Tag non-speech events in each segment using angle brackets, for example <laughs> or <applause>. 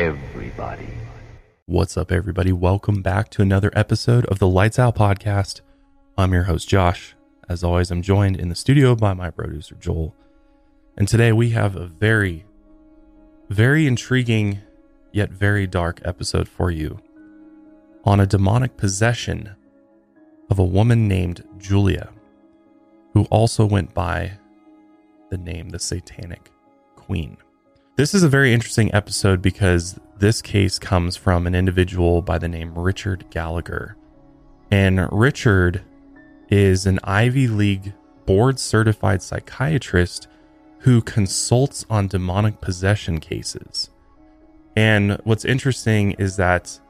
everybody. What's up, everybody? Welcome back to another episode of the Lights Out Podcast. I'm your host, Josh. As always, I'm joined in the studio by my producer, Joel. And today we have a very, very intriguing yet very dark episode for you on a demonic possession of a woman named Julia, who also went by the name the Satanic Queen. This is a very interesting episode because this case comes from an individual by the name Richard Gallagher. And Richard is an Ivy League board certified psychiatrist who consults on demonic possession cases. And what's interesting is that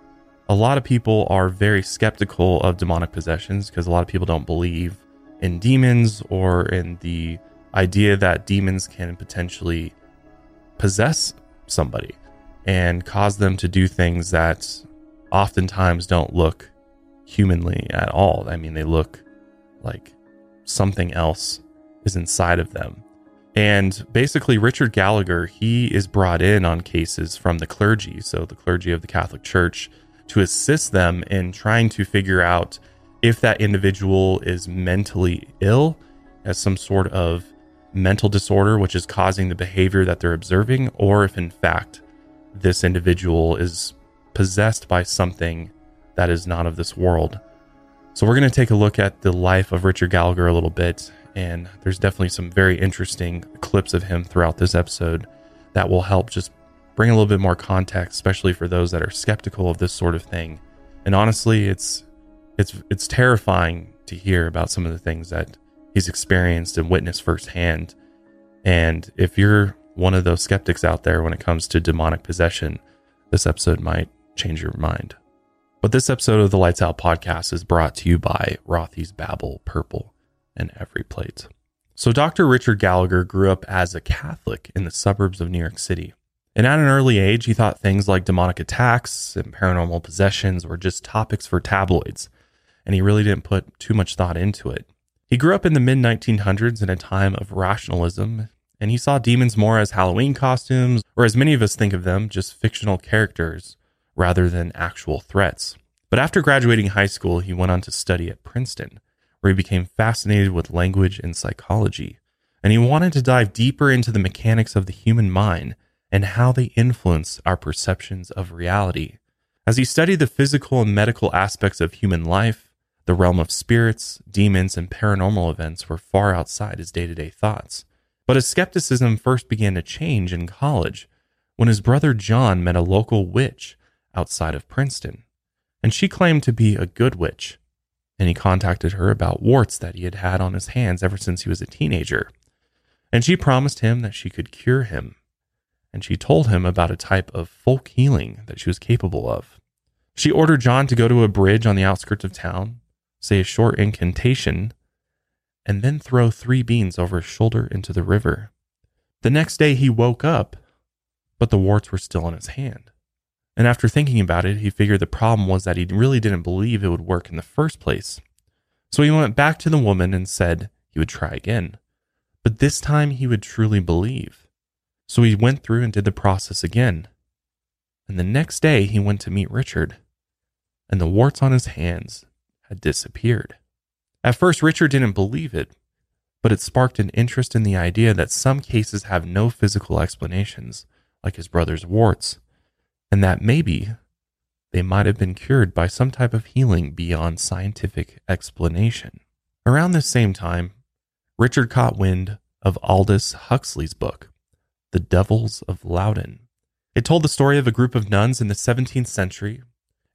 a lot of people are very skeptical of demonic possessions because a lot of people don't believe in demons or in the idea that demons can potentially possess somebody and cause them to do things that oftentimes don't look humanly at all. I mean, they look like something else is inside of them. And basically, Richard Gallagher, he is brought in on cases from the clergy, so the clergy of the Catholic Church, to assist them in trying to figure out if that individual is mentally ill, as some sort of mental disorder which is causing the behavior that they're observing, or if in fact this individual is possessed by something that is not of this world. So, we're going to take a look at the life of Richard Gallagher a little bit and there's definitely some very interesting clips of him throughout this episode that will help just bring a little bit more context, especially for those that are skeptical of this sort of thing. And honestly, it's it's it's terrifying to hear about some of the things that he's experienced and witnessed firsthand. And if you're one of those skeptics out there when it comes to demonic possession, this episode might change your mind. But this episode of the Lights Out podcast is brought to you by Rothy's Babbel Purple and EveryPlate. So, Dr. Richard Gallagher grew up as a Catholic in the suburbs of New York City. And at an early age, he thought things like demonic attacks and paranormal possessions were just topics for tabloids, and he really didn't put too much thought into it. He grew up in the mid 1900s in a time of rationalism, and he saw demons more as Halloween costumes, or as many of us think of them, just fictional characters rather than actual threats. But after graduating high school, he went on to study at Princeton, where he became fascinated with language and psychology, and he wanted to dive deeper into the mechanics of the human mind and how they influence our perceptions of reality. As he studied the physical and medical aspects of human life, the realm of spirits, demons, and paranormal events were far outside his day to day thoughts. But his skepticism first began to change in college when his brother John met a local witch outside of Princeton. And she claimed to be a good witch, and he contacted her about warts that he had had on his hands ever since he was a teenager. And she promised him that she could cure him. And she told him about a type of folk healing that she was capable of. She ordered John to go to a bridge on the outskirts of town, say a short incantation, and then throw three beans over his shoulder into the river. The next day he woke up, but the warts were still on his hand. And after thinking about it, he figured the problem was that he really didn't believe it would work in the first place. So he went back to the woman and said he would try again. But this time he would truly believe. So he went through and did the process again. And the next day he went to meet Richard, and the warts on his hands had disappeared. At first, Richard didn't believe it, but it sparked an interest in the idea that some cases have no physical explanations, like his brother's warts and that maybe they might have been cured by some type of healing beyond scientific explanation. Around this same time, Richard caught wind of Aldous Huxley's book, The Devils of Loudun. It told the story of a group of nuns in the 17th century,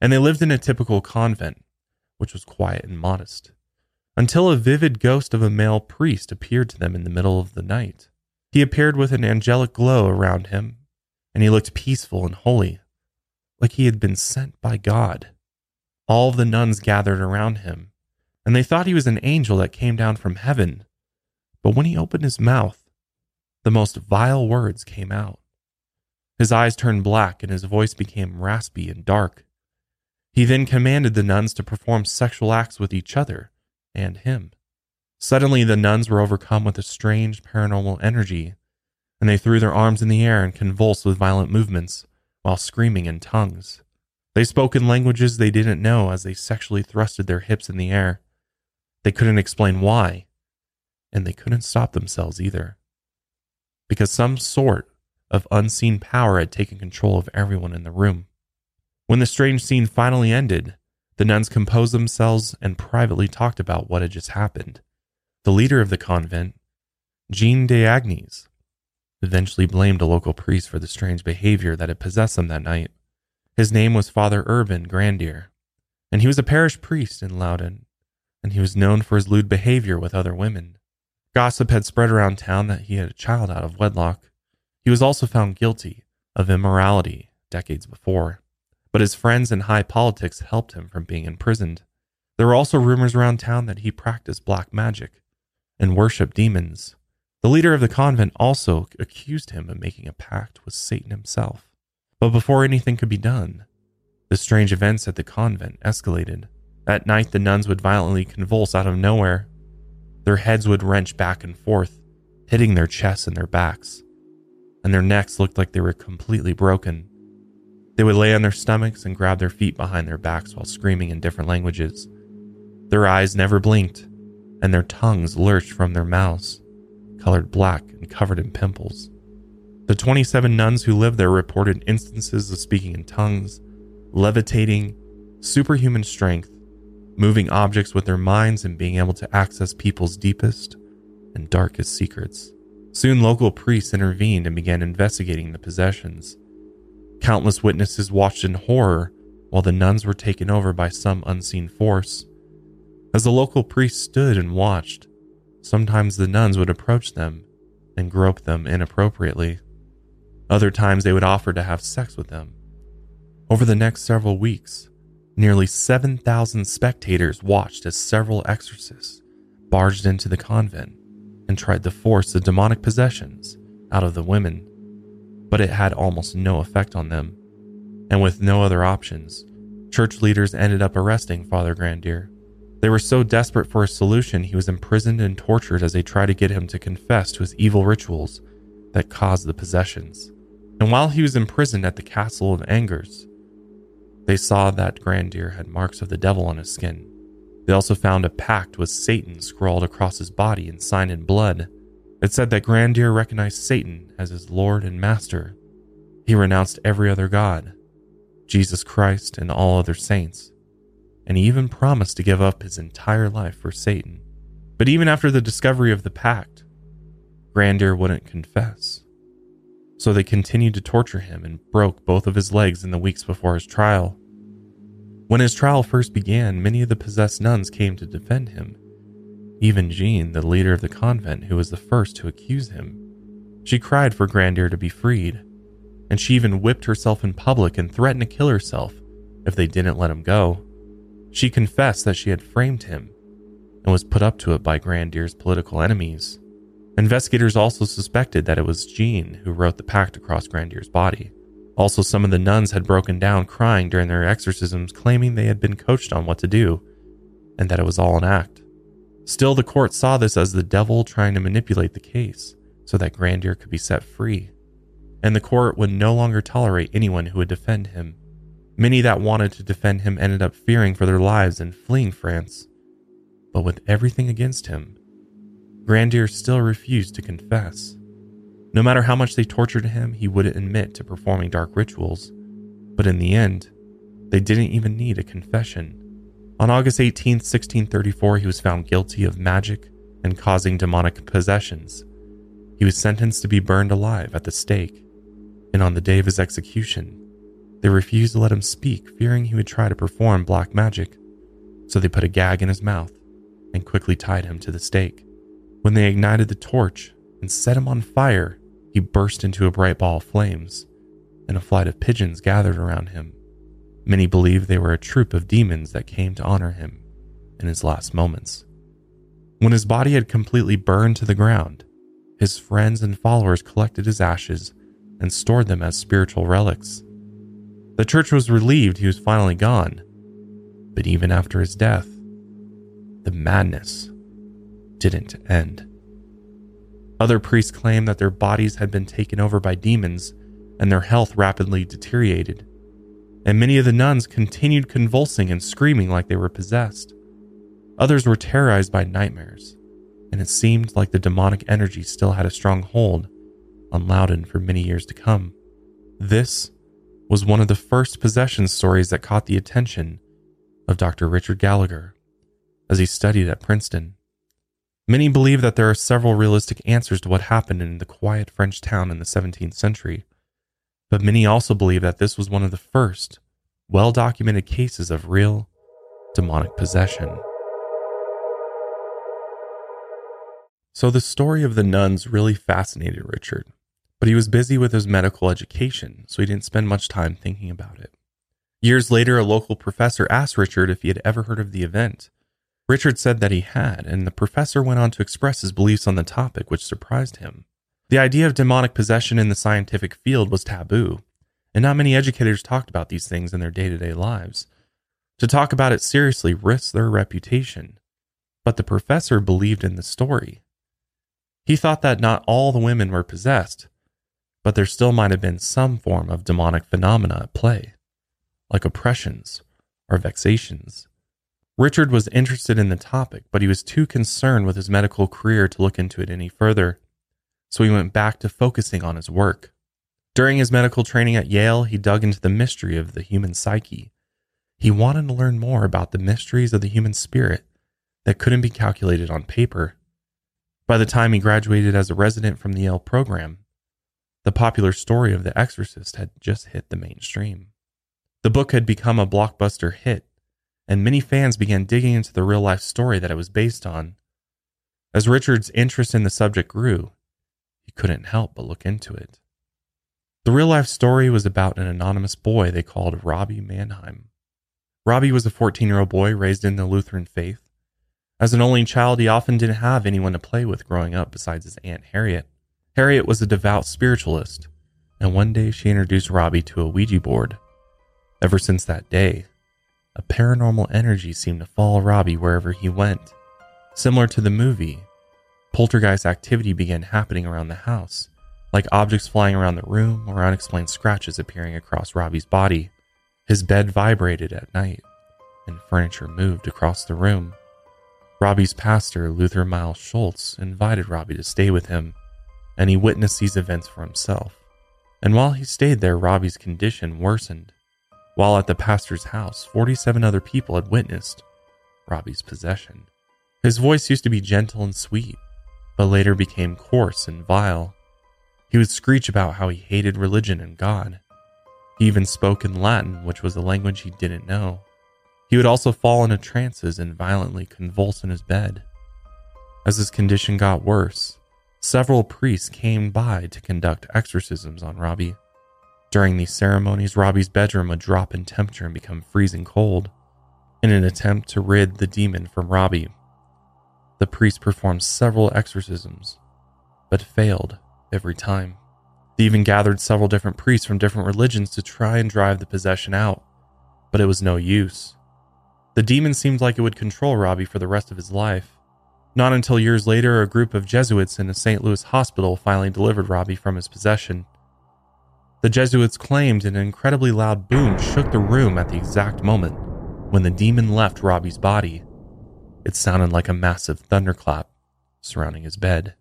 and they lived in a typical convent, which was quiet and modest, until a vivid ghost of a male priest appeared to them in the middle of the night. He appeared with an angelic glow around him, and he looked peaceful and holy, like he had been sent by God. All the nuns gathered around him, and they thought he was an angel that came down from heaven. But when he opened his mouth, the most vile words came out. His eyes turned black and his voice became raspy and dark. He then commanded the nuns to perform sexual acts with each other and him. Suddenly, the nuns were overcome with a strange paranormal energy, and they threw their arms in the air and convulsed with violent movements while screaming in tongues. They spoke in languages they didn't know as they sexually thrusted their hips in the air. They couldn't explain why, and they couldn't stop themselves either. Because some sort of unseen power had taken control of everyone in the room. When the strange scene finally ended, the nuns composed themselves and privately talked about what had just happened. The leader of the convent, Jean de Agnes, eventually blamed a local priest for the strange behavior that had possessed them that night. His name was Father Urban Grandier, and he was a parish priest in Loudun, and he was known for his lewd behavior with other women. Gossip had spread around town that he had a child out of wedlock. He was also found guilty of immorality decades before, but his friends in high politics helped him from being imprisoned. There were also rumors around town that he practiced black magic and worshiped demons the leader of the convent also accused him of making a pact with Satan himself. But before anything could be done, the strange events at the convent escalated. At night, the nuns would violently convulse out of nowhere. Their heads would wrench back and forth, hitting their chests and their backs, and their necks looked like they were completely broken. They would lay on their stomachs and grab their feet behind their backs while screaming in different languages. Their eyes never blinked, and their tongues lurched from their mouths colored black and covered in pimples. The 27 nuns who lived there reported instances of speaking in tongues, levitating, superhuman strength, moving objects with their minds, and being able to access people's deepest and darkest secrets. Soon, local priests intervened and began investigating the possessions. Countless witnesses watched in horror while the nuns were taken over by some unseen force. As the local priests stood and watched, Sometimes the nuns would approach them and grope them inappropriately. Other times they would offer to have sex with them. Over the next several weeks, nearly 7,000 spectators watched as several exorcists barged into the convent and tried to force the demonic possessions out of the women. But it had almost no effect on them. And with no other options, church leaders ended up arresting Father Grandier they were so desperate for a solution, he was imprisoned and tortured as they tried to get him to confess to his evil rituals that caused the possessions. And while he was imprisoned at the castle of Angers, they saw that Grandier had marks of the devil on his skin. They also found a pact with Satan scrawled across his body and signed in blood. It said that Grandier recognized Satan as his Lord and Master. He renounced every other god, Jesus Christ, and all other saints and he even promised to give up his entire life for Satan. But even after the discovery of the pact, Grandier wouldn't confess. So they continued to torture him and broke both of his legs in the weeks before his trial. When his trial first began, many of the possessed nuns came to defend him. Even Jean, the leader of the convent, who was the first to accuse him. She cried for Grandier to be freed, and she even whipped herself in public and threatened to kill herself if they didn't let him go. She confessed that she had framed him and was put up to it by Grandier's political enemies. Investigators also suspected that it was Jean who wrote the pact across Grandier's body. Also, some of the nuns had broken down crying during their exorcisms, claiming they had been coached on what to do and that it was all an act. Still, the court saw this as the devil trying to manipulate the case so that Grandier could be set free, and the court would no longer tolerate anyone who would defend him. Many that wanted to defend him ended up fearing for their lives and fleeing France. But with everything against him, Grandier still refused to confess. No matter how much they tortured him, he wouldn't admit to performing dark rituals. But in the end, they didn't even need a confession. On August 18, 1634, he was found guilty of magic and causing demonic possessions. He was sentenced to be burned alive at the stake, and on the day of his execution, they refused to let him speak, fearing he would try to perform black magic. So they put a gag in his mouth and quickly tied him to the stake. When they ignited the torch and set him on fire, he burst into a bright ball of flames, and a flight of pigeons gathered around him. Many believed they were a troop of demons that came to honor him in his last moments. When his body had completely burned to the ground, his friends and followers collected his ashes and stored them as spiritual relics. The church was relieved he was finally gone. But even after his death, the madness didn't end. Other priests claimed that their bodies had been taken over by demons and their health rapidly deteriorated. And many of the nuns continued convulsing and screaming like they were possessed. Others were terrorized by nightmares, and it seemed like the demonic energy still had a strong hold on Loudun for many years to come. This was one of the first possession stories that caught the attention of Dr. Richard Gallagher as he studied at Princeton. Many believe that there are several realistic answers to what happened in the quiet French town in the 17th century, but many also believe that this was one of the first well documented cases of real demonic possession. So, the story of the nuns really fascinated Richard, but he was busy with his medical education, so he didn't spend much time thinking about it. Years later, a local professor asked Richard if he had ever heard of the event. Richard said that he had, and the professor went on to express his beliefs on the topic, which surprised him. The idea of demonic possession in the scientific field was taboo, and not many educators talked about these things in their day to day lives. To talk about it seriously risks their reputation. But the professor believed in the story. He thought that not all the women were possessed, but there still might have been some form of demonic phenomena at play, like oppressions or vexations. Richard was interested in the topic, but he was too concerned with his medical career to look into it any further, so he went back to focusing on his work. During his medical training at Yale, he dug into the mystery of the human psyche. He wanted to learn more about the mysteries of the human spirit that couldn't be calculated on paper. By the time he graduated as a resident from the Yale program, the popular story of The Exorcist had just hit the mainstream. The book had become a blockbuster hit, and many fans began digging into the real life story that it was based on. As Richard's interest in the subject grew, he couldn't help but look into it. The real life story was about an anonymous boy they called Robbie Mannheim. Robbie was a 14 year old boy raised in the Lutheran faith as an only child, he often didn't have anyone to play with growing up besides his Aunt Harriet. Harriet was a devout spiritualist, and one day she introduced Robbie to a Ouija board. Ever since that day, a paranormal energy seemed to follow Robbie wherever he went. Similar to the movie, poltergeist activity began happening around the house, like objects flying around the room or unexplained scratches appearing across Robbie's body. His bed vibrated at night, and furniture moved across the room. Robbie's pastor, Luther Miles Schulze, invited Robbie to stay with him, and he witnessed these events for himself. And while he stayed there, Robbie's condition worsened. While at the pastor's house, 47 other people had witnessed Robbie's possession. His voice used to be gentle and sweet, but later became coarse and vile. He would screech about how he hated religion and God. He even spoke in Latin, which was a language he didn't know. He would also fall into trances and violently convulse in his bed. As his condition got worse, several priests came by to conduct exorcisms on Robbie. During these ceremonies, Robbie's bedroom would drop in temperature and become freezing cold. In an attempt to rid the demon from Robbie, the priest performed several exorcisms, but failed every time. They even gathered several different priests from different religions to try and drive the possession out, but it was no use. The demon seemed like it would control Robbie for the rest of his life. Not until years later, a group of Jesuits in a St. Louis hospital finally delivered Robbie from his possession. The Jesuits claimed an incredibly loud boom shook the room at the exact moment when the demon left Robbie's body. It sounded like a massive thunderclap surrounding his bed.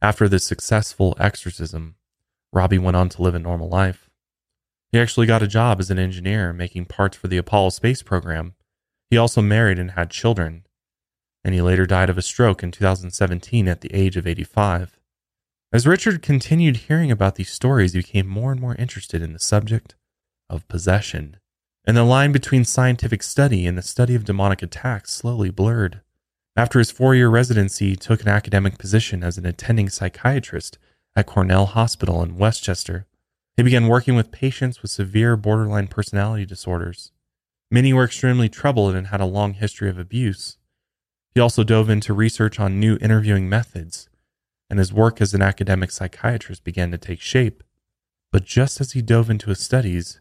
After this successful exorcism, Robbie went on to live a normal life. He actually got a job as an engineer making parts for the Apollo space program he also married and had children, and he later died of a stroke in 2017 at the age of 85. As Richard continued hearing about these stories, he became more and more interested in the subject of possession, and the line between scientific study and the study of demonic attacks slowly blurred. After his four year residency, he took an academic position as an attending psychiatrist at Cornell Hospital in Westchester. He began working with patients with severe borderline personality disorders. Many were extremely troubled and had a long history of abuse. He also dove into research on new interviewing methods, and his work as an academic psychiatrist began to take shape. But just as he dove into his studies,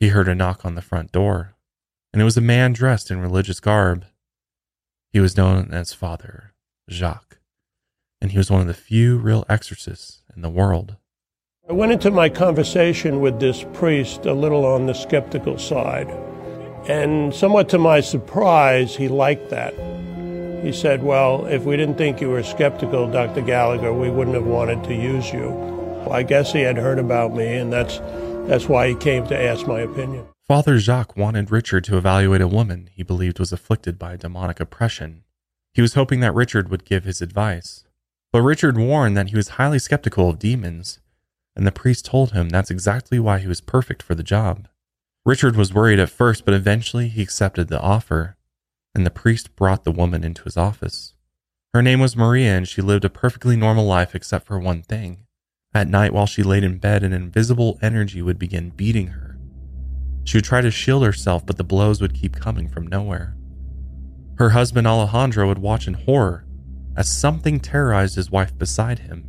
he heard a knock on the front door, and it was a man dressed in religious garb. He was known as Father Jacques, and he was one of the few real exorcists in the world. I went into my conversation with this priest a little on the skeptical side. And somewhat to my surprise, he liked that. He said, Well, if we didn't think you were skeptical, Dr. Gallagher, we wouldn't have wanted to use you. Well, I guess he had heard about me, and that's, that's why he came to ask my opinion. Father Jacques wanted Richard to evaluate a woman he believed was afflicted by demonic oppression. He was hoping that Richard would give his advice. But Richard warned that he was highly skeptical of demons, and the priest told him that's exactly why he was perfect for the job. Richard was worried at first, but eventually he accepted the offer, and the priest brought the woman into his office. Her name was Maria, and she lived a perfectly normal life except for one thing. At night, while she laid in bed, an invisible energy would begin beating her she would try to shield herself, but the blows would keep coming from nowhere. Her husband Alejandro would watch in horror as something terrorized his wife beside him.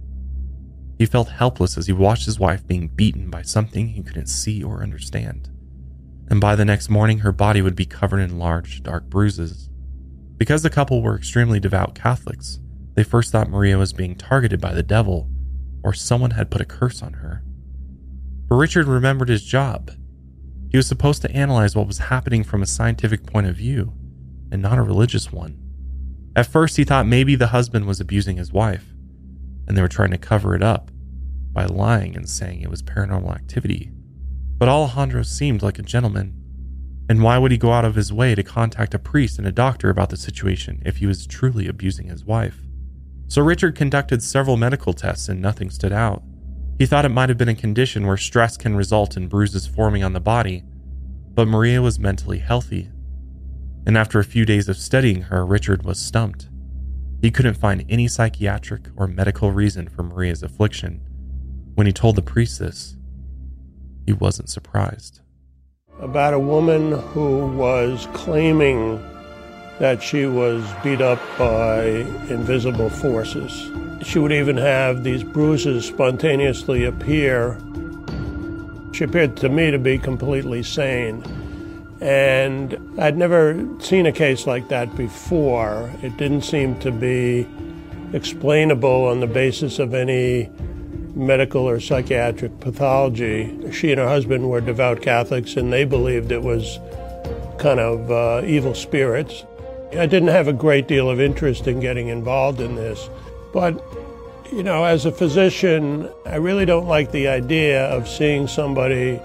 He felt helpless as he watched his wife being beaten by something he couldn't see or understand. And by the next morning, her body would be covered in large, dark bruises. Because the couple were extremely devout Catholics, they first thought Maria was being targeted by the devil or someone had put a curse on her. But Richard remembered his job he was supposed to analyze what was happening from a scientific point of view and not a religious one. At first, he thought maybe the husband was abusing his wife, and they were trying to cover it up by lying and saying it was paranormal activity. But Alejandro seemed like a gentleman, and why would he go out of his way to contact a priest and a doctor about the situation if he was truly abusing his wife? So Richard conducted several medical tests and nothing stood out. He thought it might have been a condition where stress can result in bruises forming on the body, but Maria was mentally healthy. And after a few days of studying her, Richard was stumped. He couldn't find any psychiatric or medical reason for Maria's affliction. When he told the priest this, he wasn't surprised. About a woman who was claiming that she was beat up by invisible forces. She would even have these bruises spontaneously appear. She appeared to me to be completely sane. And I'd never seen a case like that before. It didn't seem to be explainable on the basis of any medical or psychiatric pathology. She and her husband were devout Catholics, and they believed it was kind of uh, evil spirits. I didn't have a great deal of interest in getting involved in this. But, you know, as a physician, I really don't like the idea of seeing somebody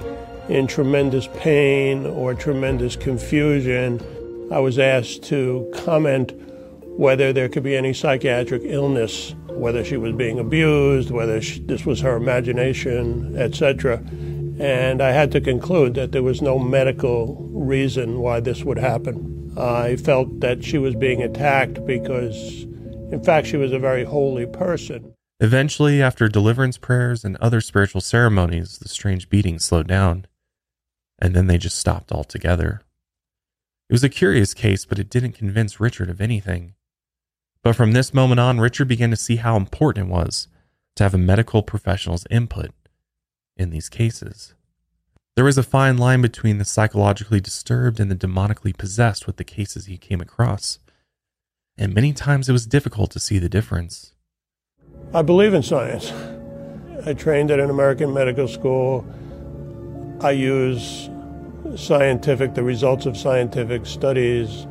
in tremendous pain or tremendous confusion. I was asked to comment whether there could be any psychiatric illness, whether she was being abused, whether she, this was her imagination, etc. And I had to conclude that there was no medical reason why this would happen. I felt that she was being attacked because in fact, she was a very holy person. Eventually, after deliverance prayers and other spiritual ceremonies, the strange beating slowed down, and then they just stopped altogether. It was a curious case, but it didn't convince Richard of anything. But from this moment on, Richard began to see how important it was to have a medical professional's input in these cases. There was a fine line between the psychologically disturbed and the demonically possessed with the cases he came across and many times it was difficult to see the difference. I believe in science. I trained at an American medical school. I use scientific, the results of scientific studies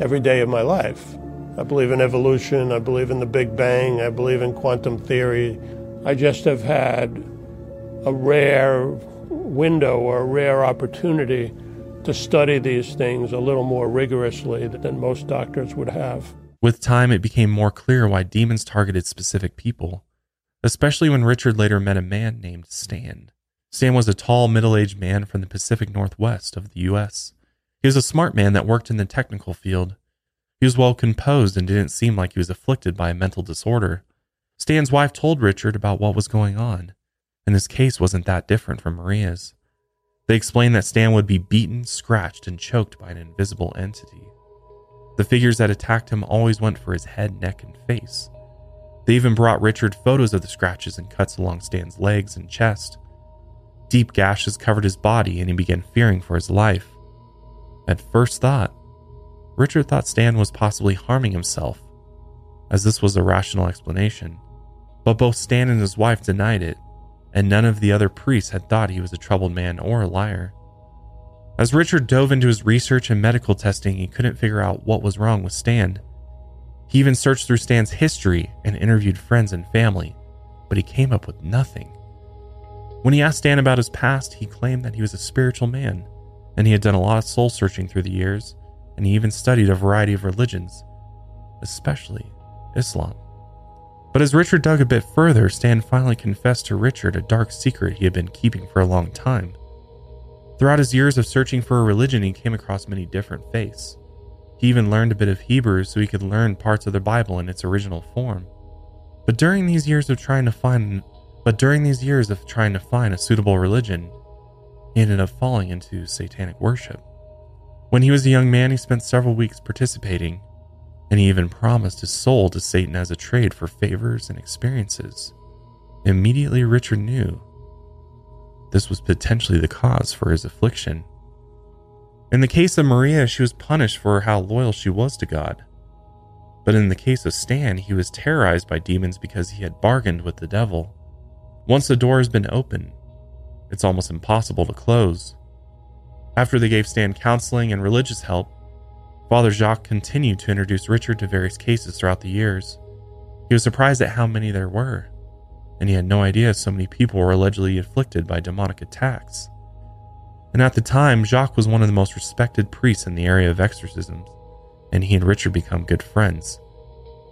every day of my life. I believe in evolution. I believe in the Big Bang. I believe in quantum theory. I just have had a rare window or a rare opportunity to study these things a little more rigorously than most doctors would have. With time, it became more clear why demons targeted specific people, especially when Richard later met a man named Stan. Stan was a tall, middle aged man from the Pacific Northwest of the U.S. He was a smart man that worked in the technical field. He was well composed and didn't seem like he was afflicted by a mental disorder. Stan's wife told Richard about what was going on, and his case wasn't that different from Maria's. They explained that Stan would be beaten, scratched, and choked by an invisible entity. The figures that attacked him always went for his head, neck, and face. They even brought Richard photos of the scratches and cuts along Stan's legs and chest. Deep gashes covered his body, and he began fearing for his life. At first thought, Richard thought Stan was possibly harming himself, as this was a rational explanation. But both Stan and his wife denied it and none of the other priests had thought he was a troubled man or a liar. As Richard dove into his research and medical testing, he couldn't figure out what was wrong with Stan. He even searched through Stan's history and interviewed friends and family, but he came up with nothing. When he asked Stan about his past, he claimed that he was a spiritual man, and he had done a lot of soul searching through the years, and he even studied a variety of religions, especially Islam. But as Richard dug a bit further, Stan finally confessed to Richard a dark secret he had been keeping for a long time. Throughout his years of searching for a religion, he came across many different faiths. He even learned a bit of Hebrew so he could learn parts of the Bible in its original form. But during these years of trying to find but during these years of trying to find a suitable religion, he ended up falling into satanic worship. When he was a young man, he spent several weeks participating, and he even promised his soul to Satan as a trade for favors and experiences. Immediately, Richard knew this was potentially the cause for his affliction. In the case of Maria, she was punished for how loyal she was to God. But in the case of Stan, he was terrorized by demons because he had bargained with the devil. Once the door has been opened, it's almost impossible to close. After they gave Stan counseling and religious help, Father Jacques continued to introduce Richard to various cases throughout the years. He was surprised at how many there were and he had no idea so many people were allegedly afflicted by demonic attacks. And at the time, Jacques was one of the most respected priests in the area of exorcisms, and he and Richard become good friends.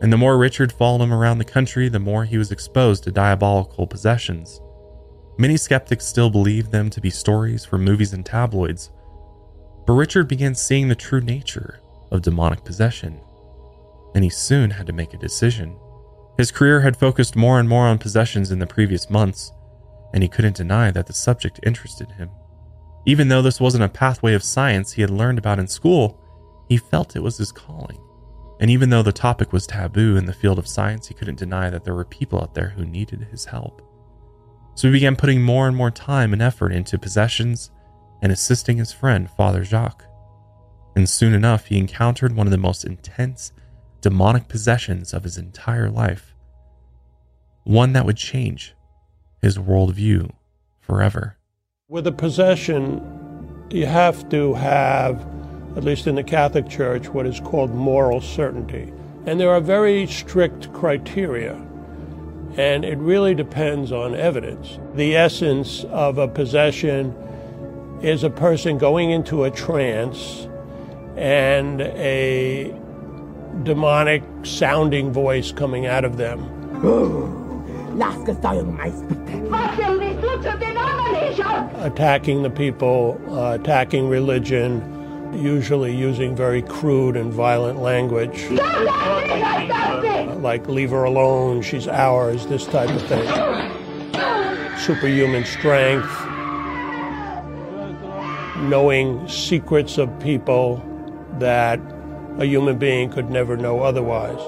And the more Richard followed him around the country, the more he was exposed to diabolical possessions. Many skeptics still believed them to be stories from movies and tabloids, but Richard began seeing the true nature of demonic possession, and he soon had to make a decision. His career had focused more and more on possessions in the previous months, and he couldn't deny that the subject interested him. Even though this wasn't a pathway of science he had learned about in school, he felt it was his calling. And even though the topic was taboo in the field of science, he couldn't deny that there were people out there who needed his help. So he began putting more and more time and effort into possessions and assisting his friend, Father Jacques. And soon enough, he encountered one of the most intense demonic possessions of his entire life. One that would change his worldview forever. With a possession, you have to have, at least in the Catholic Church, what is called moral certainty. And there are very strict criteria, and it really depends on evidence. The essence of a possession is a person going into a trance and a demonic sounding voice coming out of them. <gasps> Attacking the people, uh, attacking religion, usually using very crude and violent language. like, leave her alone, she's ours, this type of thing. Superhuman strength, knowing secrets of people that a human being could never know otherwise.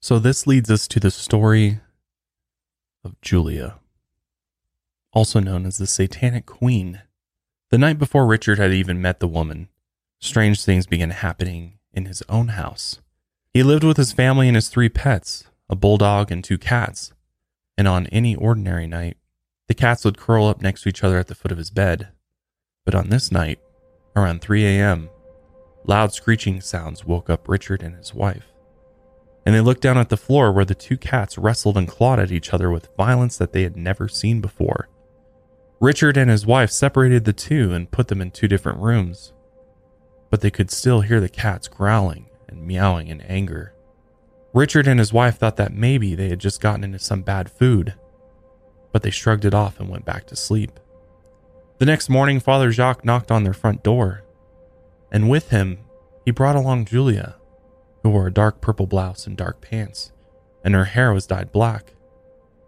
So, this leads us to the story of Julia, also known as the Satanic Queen. The night before Richard had even met the woman, strange things began happening in his own house. He lived with his family and his three pets, a bulldog and two cats. And on any ordinary night, the cats would curl up next to each other at the foot of his bed. But on this night, Around 3 a.m., loud screeching sounds woke up Richard and his wife. And they looked down at the floor where the two cats wrestled and clawed at each other with violence that they had never seen before. Richard and his wife separated the two and put them in two different rooms, but they could still hear the cats growling and meowing in anger. Richard and his wife thought that maybe they had just gotten into some bad food, but they shrugged it off and went back to sleep. The next morning, Father Jacques knocked on their front door, and with him, he brought along Julia, who wore a dark purple blouse and dark pants, and her hair was dyed black.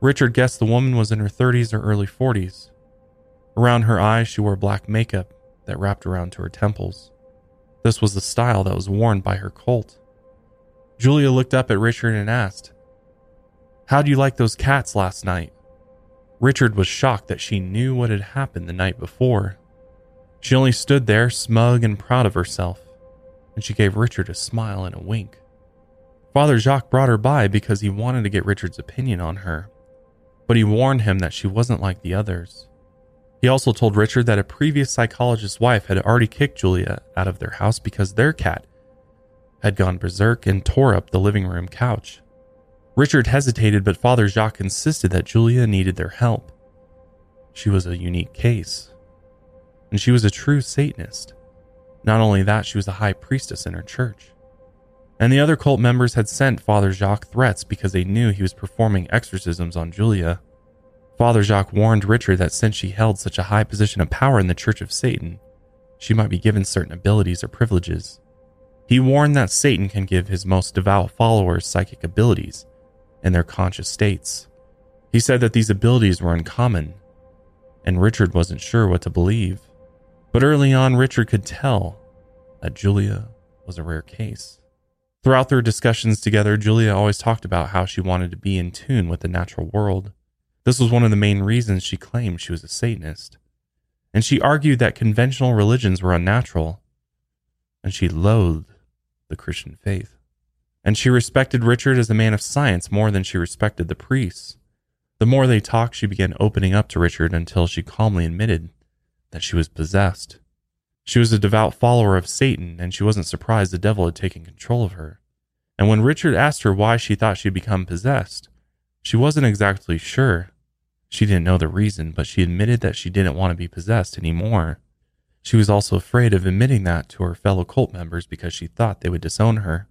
Richard guessed the woman was in her 30s or early 40s. Around her eyes, she wore black makeup that wrapped around to her temples. This was the style that was worn by her cult. Julia looked up at Richard and asked, How'd you like those cats last night? Richard was shocked that she knew what had happened the night before. She only stood there, smug and proud of herself, and she gave Richard a smile and a wink. Father Jacques brought her by because he wanted to get Richard's opinion on her, but he warned him that she wasn't like the others. He also told Richard that a previous psychologist's wife had already kicked Julia out of their house because their cat had gone berserk and tore up the living room couch. Richard hesitated, but Father Jacques insisted that Julia needed their help. She was a unique case, and she was a true Satanist. Not only that, she was a high priestess in her church. And the other cult members had sent Father Jacques threats because they knew he was performing exorcisms on Julia. Father Jacques warned Richard that since she held such a high position of power in the Church of Satan, she might be given certain abilities or privileges. He warned that Satan can give his most devout followers psychic abilities in their conscious states. He said that these abilities were uncommon, and Richard wasn't sure what to believe. But early on, Richard could tell that Julia was a rare case. Throughout their discussions together, Julia always talked about how she wanted to be in tune with the natural world. This was one of the main reasons she claimed she was a Satanist. And she argued that conventional religions were unnatural, and she loathed the Christian faith. And she respected Richard as a man of science more than she respected the priests. The more they talked, she began opening up to Richard until she calmly admitted that she was possessed. She was a devout follower of Satan, and she wasn't surprised the devil had taken control of her. And when Richard asked her why she thought she'd become possessed, she wasn't exactly sure. She didn't know the reason, but she admitted that she didn't want to be possessed anymore. She was also afraid of admitting that to her fellow cult members because she thought they would disown her.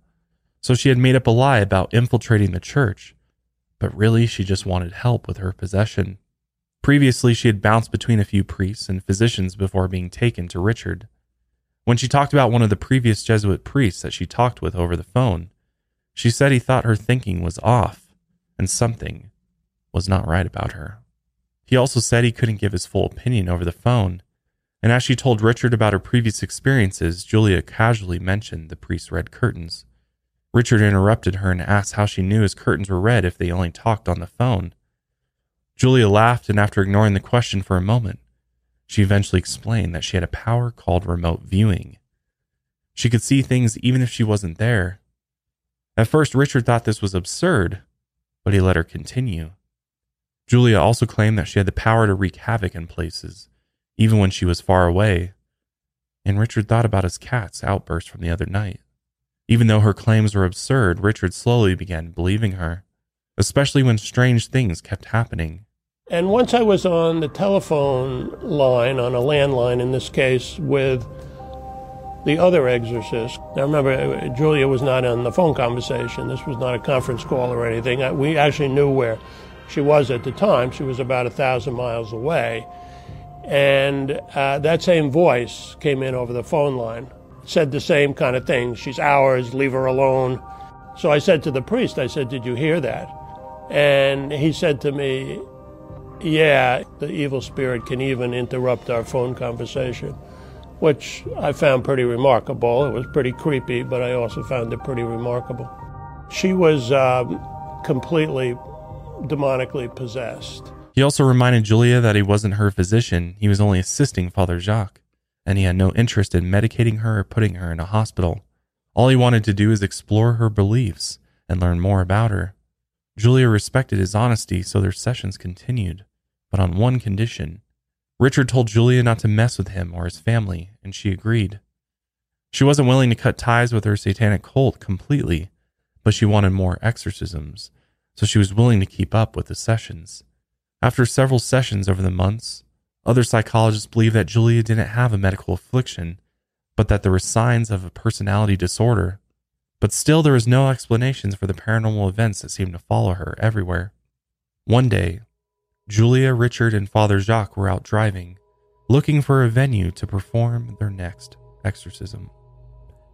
So she had made up a lie about infiltrating the church, but really she just wanted help with her possession. Previously, she had bounced between a few priests and physicians before being taken to Richard. When she talked about one of the previous Jesuit priests that she talked with over the phone, she said he thought her thinking was off and something was not right about her. He also said he couldn't give his full opinion over the phone, and as she told Richard about her previous experiences, Julia casually mentioned the priest's red curtains. Richard interrupted her and asked how she knew his curtains were red if they only talked on the phone. Julia laughed, and after ignoring the question for a moment, she eventually explained that she had a power called remote viewing. She could see things even if she wasn't there. At first, Richard thought this was absurd, but he let her continue. Julia also claimed that she had the power to wreak havoc in places, even when she was far away. And Richard thought about his cat's outburst from the other night. Even though her claims were absurd, Richard slowly began believing her, especially when strange things kept happening. And once I was on the telephone line, on a landline in this case, with the other exorcist. Now remember, Julia was not on the phone conversation. This was not a conference call or anything. We actually knew where she was at the time. She was about a thousand miles away. And uh, that same voice came in over the phone line, said the same kind of thing. She's ours, leave her alone. So I said to the priest, I said, Did you hear that? And he said to me, yeah, the evil spirit can even interrupt our phone conversation, which I found pretty remarkable. It was pretty creepy, but I also found it pretty remarkable. She was um, completely demonically possessed. He also reminded Julia that he wasn't her physician, he was only assisting Father Jacques, and he had no interest in medicating her or putting her in a hospital. All he wanted to do is explore her beliefs and learn more about her. Julia respected his honesty, so their sessions continued but on one condition. Richard told Julia not to mess with him or his family, and she agreed. She wasn't willing to cut ties with her satanic cult completely, but she wanted more exorcisms, so she was willing to keep up with the sessions. After several sessions over the months, other psychologists believe that Julia didn't have a medical affliction, but that there were signs of a personality disorder. But still, there was no explanations for the paranormal events that seemed to follow her everywhere. One day, Julia, Richard, and Father Jacques were out driving, looking for a venue to perform their next exorcism.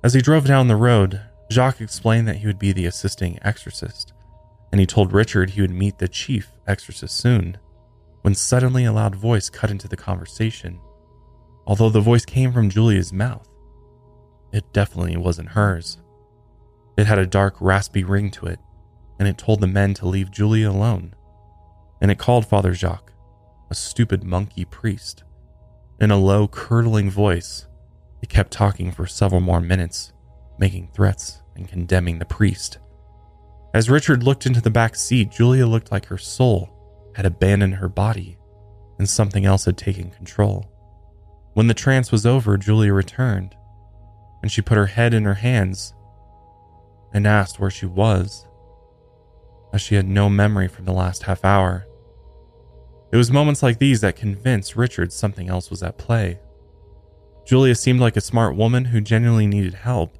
As he drove down the road, Jacques explained that he would be the assisting exorcist, and he told Richard he would meet the chief exorcist soon, when suddenly a loud voice cut into the conversation. Although the voice came from Julia's mouth, it definitely wasn't hers. It had a dark, raspy ring to it, and it told the men to leave Julia alone and it called Father Jacques a stupid monkey priest. In a low, curdling voice, it kept talking for several more minutes, making threats and condemning the priest. As Richard looked into the back seat, Julia looked like her soul had abandoned her body and something else had taken control. When the trance was over, Julia returned and she put her head in her hands and asked where she was, as she had no memory from the last half hour. It was moments like these that convinced Richard something else was at play. Julia seemed like a smart woman who genuinely needed help,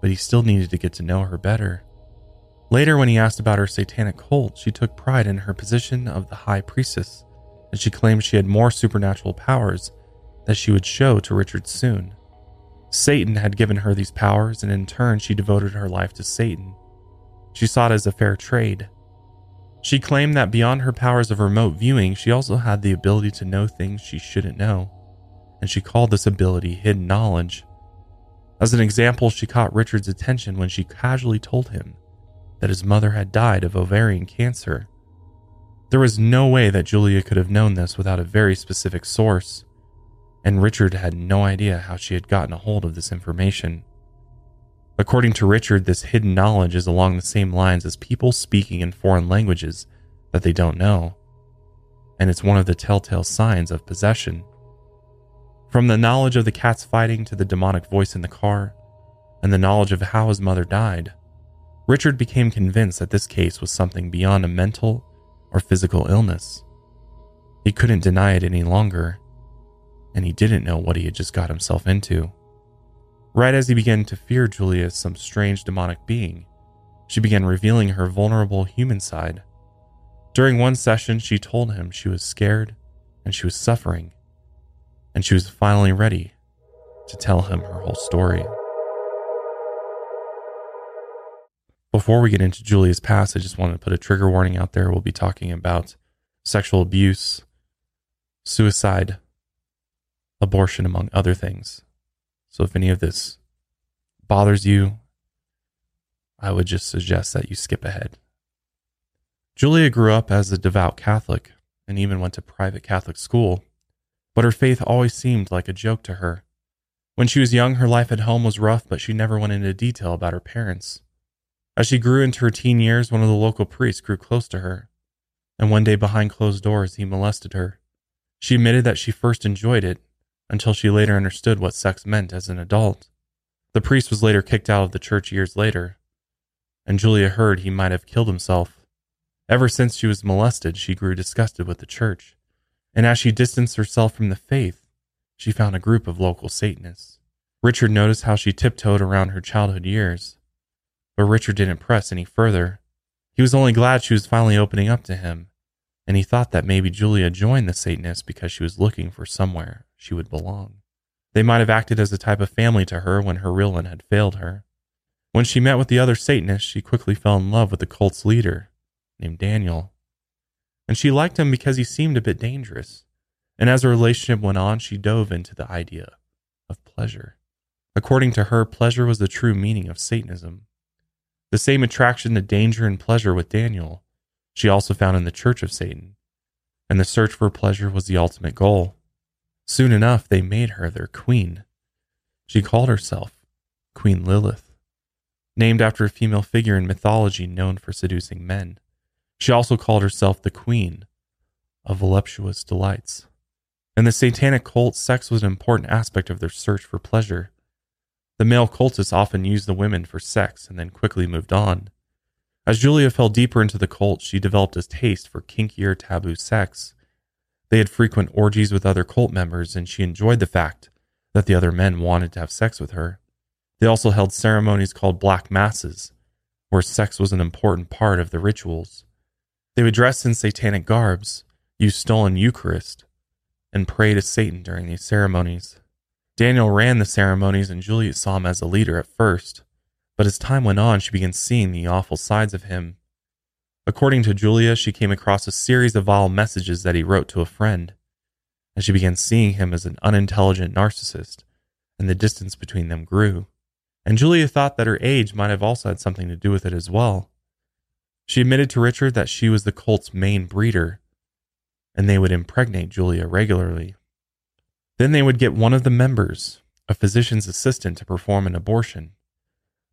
but he still needed to get to know her better. Later, when he asked about her satanic cult, she took pride in her position of the high priestess, and she claimed she had more supernatural powers that she would show to Richard soon. Satan had given her these powers, and in turn, she devoted her life to Satan. She saw it as a fair trade. She claimed that beyond her powers of remote viewing, she also had the ability to know things she shouldn't know, and she called this ability hidden knowledge. As an example, she caught Richard's attention when she casually told him that his mother had died of ovarian cancer. There was no way that Julia could have known this without a very specific source, and Richard had no idea how she had gotten a hold of this information. According to Richard, this hidden knowledge is along the same lines as people speaking in foreign languages that they don't know, and it's one of the telltale signs of possession. From the knowledge of the cats fighting to the demonic voice in the car, and the knowledge of how his mother died, Richard became convinced that this case was something beyond a mental or physical illness. He couldn't deny it any longer, and he didn't know what he had just got himself into. Right as he began to fear Julia as some strange demonic being, she began revealing her vulnerable human side. During one session, she told him she was scared and she was suffering, and she was finally ready to tell him her whole story. Before we get into Julia's past, I just wanted to put a trigger warning out there. We'll be talking about sexual abuse, suicide, abortion, among other things. So if any of this bothers you, I would just suggest that you skip ahead. Julia grew up as a devout Catholic and even went to private Catholic school, but her faith always seemed like a joke to her. When she was young, her life at home was rough, but she never went into detail about her parents. As she grew into her teen years, one of the local priests grew close to her, and one day behind closed doors, he molested her. She admitted that she first enjoyed it until she later understood what sex meant as an adult. The priest was later kicked out of the church years later, and Julia heard he might have killed himself. Ever since she was molested, she grew disgusted with the church, and as she distanced herself from the faith, she found a group of local Satanists. Richard noticed how she tiptoed around her childhood years but Richard didn't press any further. He was only glad she was finally opening up to him, and he thought that maybe Julia joined the Satanists because she was looking for somewhere she would belong. They might have acted as a type of family to her when her real one had failed her. When she met with the other Satanists, she quickly fell in love with the cult's leader, named Daniel. And she liked him because he seemed a bit dangerous. And as the relationship went on, she dove into the idea of pleasure. According to her, pleasure was the true meaning of Satanism. The same attraction to danger and pleasure with Daniel she also found in the Church of Satan, and the search for pleasure was the ultimate goal. Soon enough, they made her their queen. She called herself Queen Lilith, named after a female figure in mythology known for seducing men. She also called herself the Queen of Voluptuous Delights. In the satanic cult, sex was an important aspect of their search for pleasure. The male cultists often used the women for sex and then quickly moved on. As Julia fell deeper into the cult, she developed a taste for kinkier taboo sex. They had frequent orgies with other cult members, and she enjoyed the fact that the other men wanted to have sex with her. They also held ceremonies called black masses, where sex was an important part of the rituals. They would dress in satanic garbs, use stolen Eucharist, and pray to Satan during these ceremonies. Daniel ran the ceremonies, and Juliet saw him as a leader at first, but as time went on, she began seeing the awful sides of him. According to Julia, she came across a series of vile messages that he wrote to a friend, and she began seeing him as an unintelligent narcissist, and the distance between them grew. And Julia thought that her age might have also had something to do with it as well. She admitted to Richard that she was the cult's main breeder, and they would impregnate Julia regularly. Then they would get one of the members, a physician's assistant, to perform an abortion.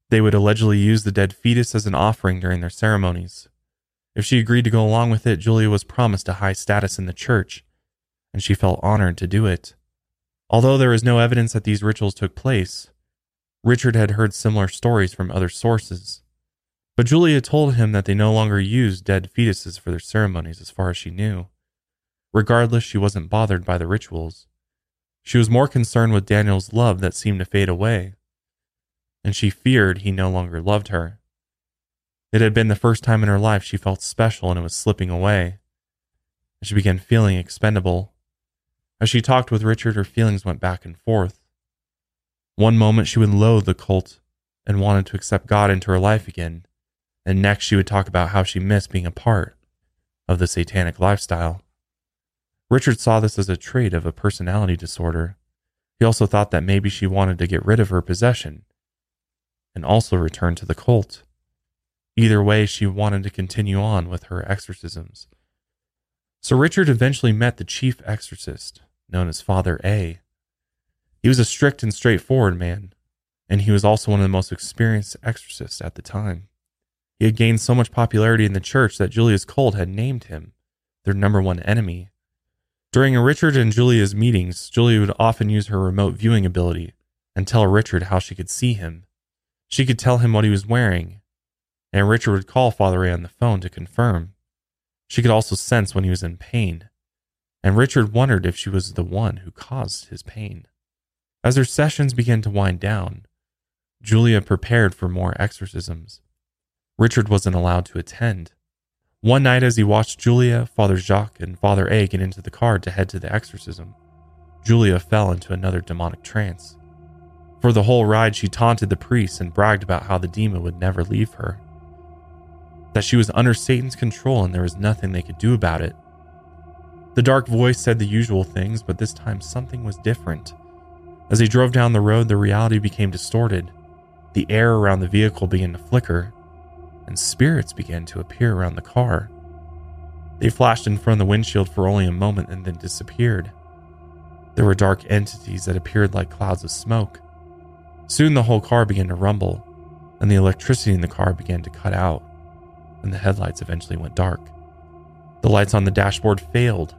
They would allegedly use the dead fetus as an offering during their ceremonies. If she agreed to go along with it, Julia was promised a high status in the church, and she felt honored to do it. Although there is no evidence that these rituals took place, Richard had heard similar stories from other sources. But Julia told him that they no longer used dead fetuses for their ceremonies, as far as she knew. Regardless, she wasn't bothered by the rituals. She was more concerned with Daniel's love that seemed to fade away, and she feared he no longer loved her. It had been the first time in her life she felt special and it was slipping away. And she began feeling expendable. As she talked with Richard, her feelings went back and forth. One moment she would loathe the cult and wanted to accept God into her life again, and next she would talk about how she missed being a part of the satanic lifestyle. Richard saw this as a trait of a personality disorder. He also thought that maybe she wanted to get rid of her possession and also return to the cult. Either way, she wanted to continue on with her exorcisms. So Richard eventually met the chief exorcist, known as Father A. He was a strict and straightforward man, and he was also one of the most experienced exorcists at the time. He had gained so much popularity in the church that Julia's cult had named him their number one enemy. During Richard and Julia's meetings, Julia would often use her remote viewing ability and tell Richard how she could see him. She could tell him what he was wearing, and Richard would call Father A on the phone to confirm. She could also sense when he was in pain, and Richard wondered if she was the one who caused his pain. As their sessions began to wind down, Julia prepared for more exorcisms. Richard wasn't allowed to attend. One night, as he watched Julia, Father Jacques, and Father A get into the car to head to the exorcism, Julia fell into another demonic trance. For the whole ride, she taunted the priests and bragged about how the demon would never leave her. That she was under Satan's control and there was nothing they could do about it. The dark voice said the usual things, but this time something was different. As they drove down the road, the reality became distorted. The air around the vehicle began to flicker, and spirits began to appear around the car. They flashed in front of the windshield for only a moment and then disappeared. There were dark entities that appeared like clouds of smoke. Soon the whole car began to rumble, and the electricity in the car began to cut out, and the headlights eventually went dark. The lights on the dashboard failed,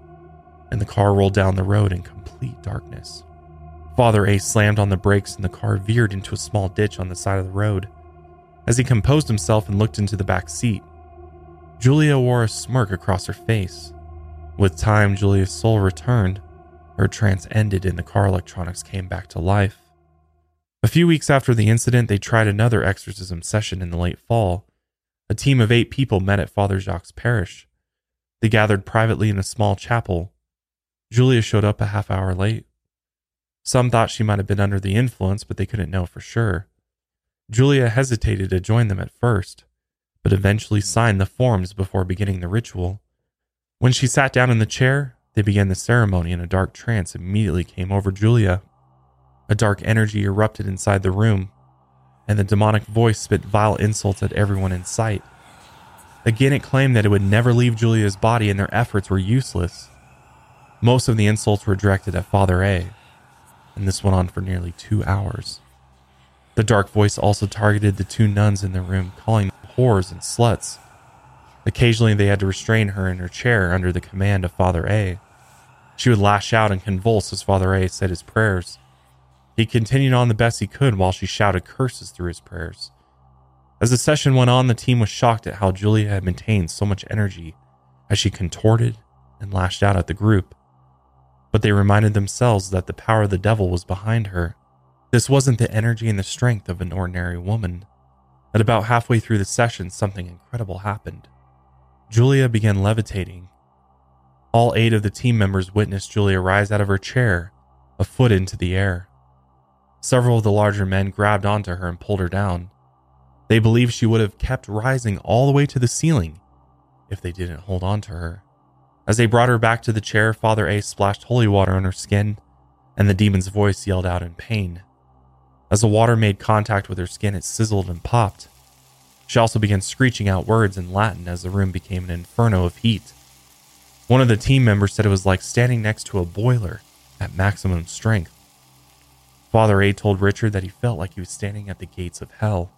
and the car rolled down the road in complete darkness. Father A slammed on the brakes, and the car veered into a small ditch on the side of the road. As he composed himself and looked into the back seat, Julia wore a smirk across her face. With time, Julia's soul returned. Her trance ended, and the car electronics came back to life. A few weeks after the incident, they tried another exorcism session in the late fall. A team of eight people met at Father Jacques' parish. They gathered privately in a small chapel. Julia showed up a half hour late. Some thought she might have been under the influence, but they couldn't know for sure. Julia hesitated to join them at first, but eventually signed the forms before beginning the ritual. When she sat down in the chair, they began the ceremony, and a dark trance immediately came over Julia. A dark energy erupted inside the room, and the demonic voice spit vile insults at everyone in sight. Again, it claimed that it would never leave Julia's body and their efforts were useless. Most of the insults were directed at Father A, and this went on for nearly two hours. The dark voice also targeted the two nuns in the room, calling them whores and sluts. Occasionally, they had to restrain her in her chair under the command of Father A. She would lash out and convulse as Father A said his prayers. He continued on the best he could while she shouted curses through his prayers. As the session went on, the team was shocked at how Julia had maintained so much energy as she contorted and lashed out at the group. But they reminded themselves that the power of the devil was behind her. This wasn't the energy and the strength of an ordinary woman. At about halfway through the session, something incredible happened. Julia began levitating. All eight of the team members witnessed Julia rise out of her chair, a foot into the air. Several of the larger men grabbed onto her and pulled her down. They believed she would have kept rising all the way to the ceiling if they didn't hold on to her. As they brought her back to the chair, Father A splashed holy water on her skin, and the demon's voice yelled out in pain. As the water made contact with her skin, it sizzled and popped. She also began screeching out words in Latin as the room became an inferno of heat. One of the team members said it was like standing next to a boiler at maximum strength. Father A told Richard that he felt like he was standing at the gates of hell.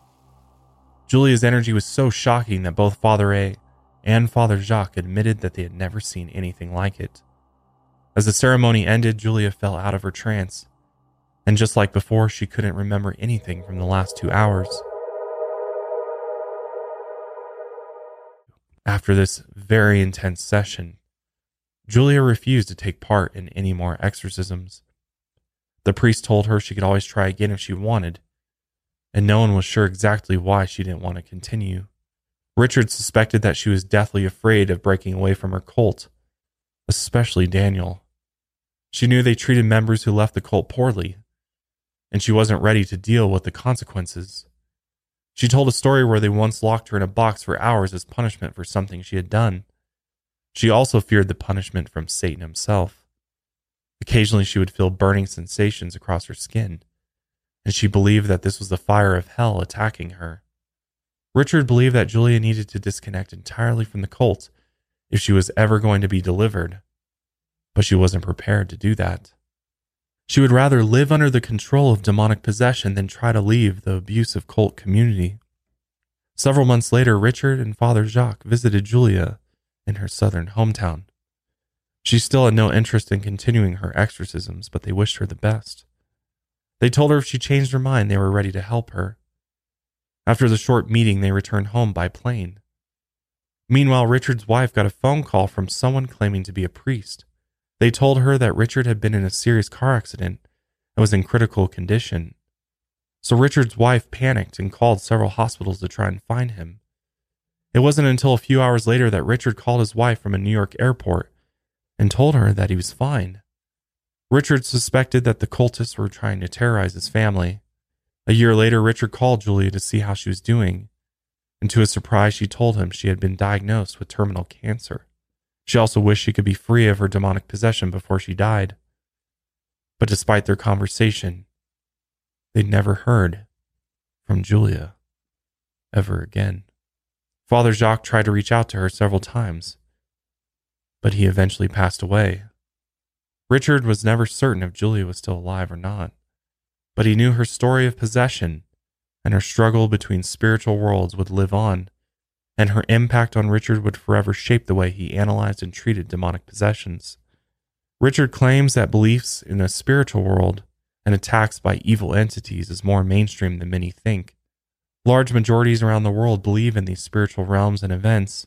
Julia's energy was so shocking that both Father A and Father Jacques admitted that they had never seen anything like it. As the ceremony ended, Julia fell out of her trance, and just like before, she couldn't remember anything from the last two hours. After this very intense session, Julia refused to take part in any more exorcisms. The priest told her she could always try again if she wanted, and no one was sure exactly why she didn't want to continue. Richard suspected that she was deathly afraid of breaking away from her cult, especially Daniel. She knew they treated members who left the cult poorly, and she wasn't ready to deal with the consequences. She told a story where they once locked her in a box for hours as punishment for something she had done. She also feared the punishment from Satan himself. Occasionally, she would feel burning sensations across her skin, and she believed that this was the fire of hell attacking her. Richard believed that Julia needed to disconnect entirely from the cult if she was ever going to be delivered, but she wasn't prepared to do that. She would rather live under the control of demonic possession than try to leave the abusive cult community. Several months later, Richard and Father Jacques visited Julia in her southern hometown. She still had no interest in continuing her exorcisms, but they wished her the best. They told her if she changed her mind, they were ready to help her. After the short meeting, they returned home by plane. Meanwhile, Richard's wife got a phone call from someone claiming to be a priest. They told her that Richard had been in a serious car accident and was in critical condition. So Richard's wife panicked and called several hospitals to try and find him. It wasn't until a few hours later that Richard called his wife from a New York airport and told her that he was fine. Richard suspected that the cultists were trying to terrorize his family. A year later, Richard called Julia to see how she was doing, and to his surprise, she told him she had been diagnosed with terminal cancer. She also wished she could be free of her demonic possession before she died. But despite their conversation, they never heard from Julia ever again. Father Jacques tried to reach out to her several times, but he eventually passed away. Richard was never certain if Julia was still alive or not, but he knew her story of possession and her struggle between spiritual worlds would live on, and her impact on Richard would forever shape the way he analyzed and treated demonic possessions. Richard claims that beliefs in a spiritual world and attacks by evil entities is more mainstream than many think. Large majorities around the world believe in these spiritual realms and events.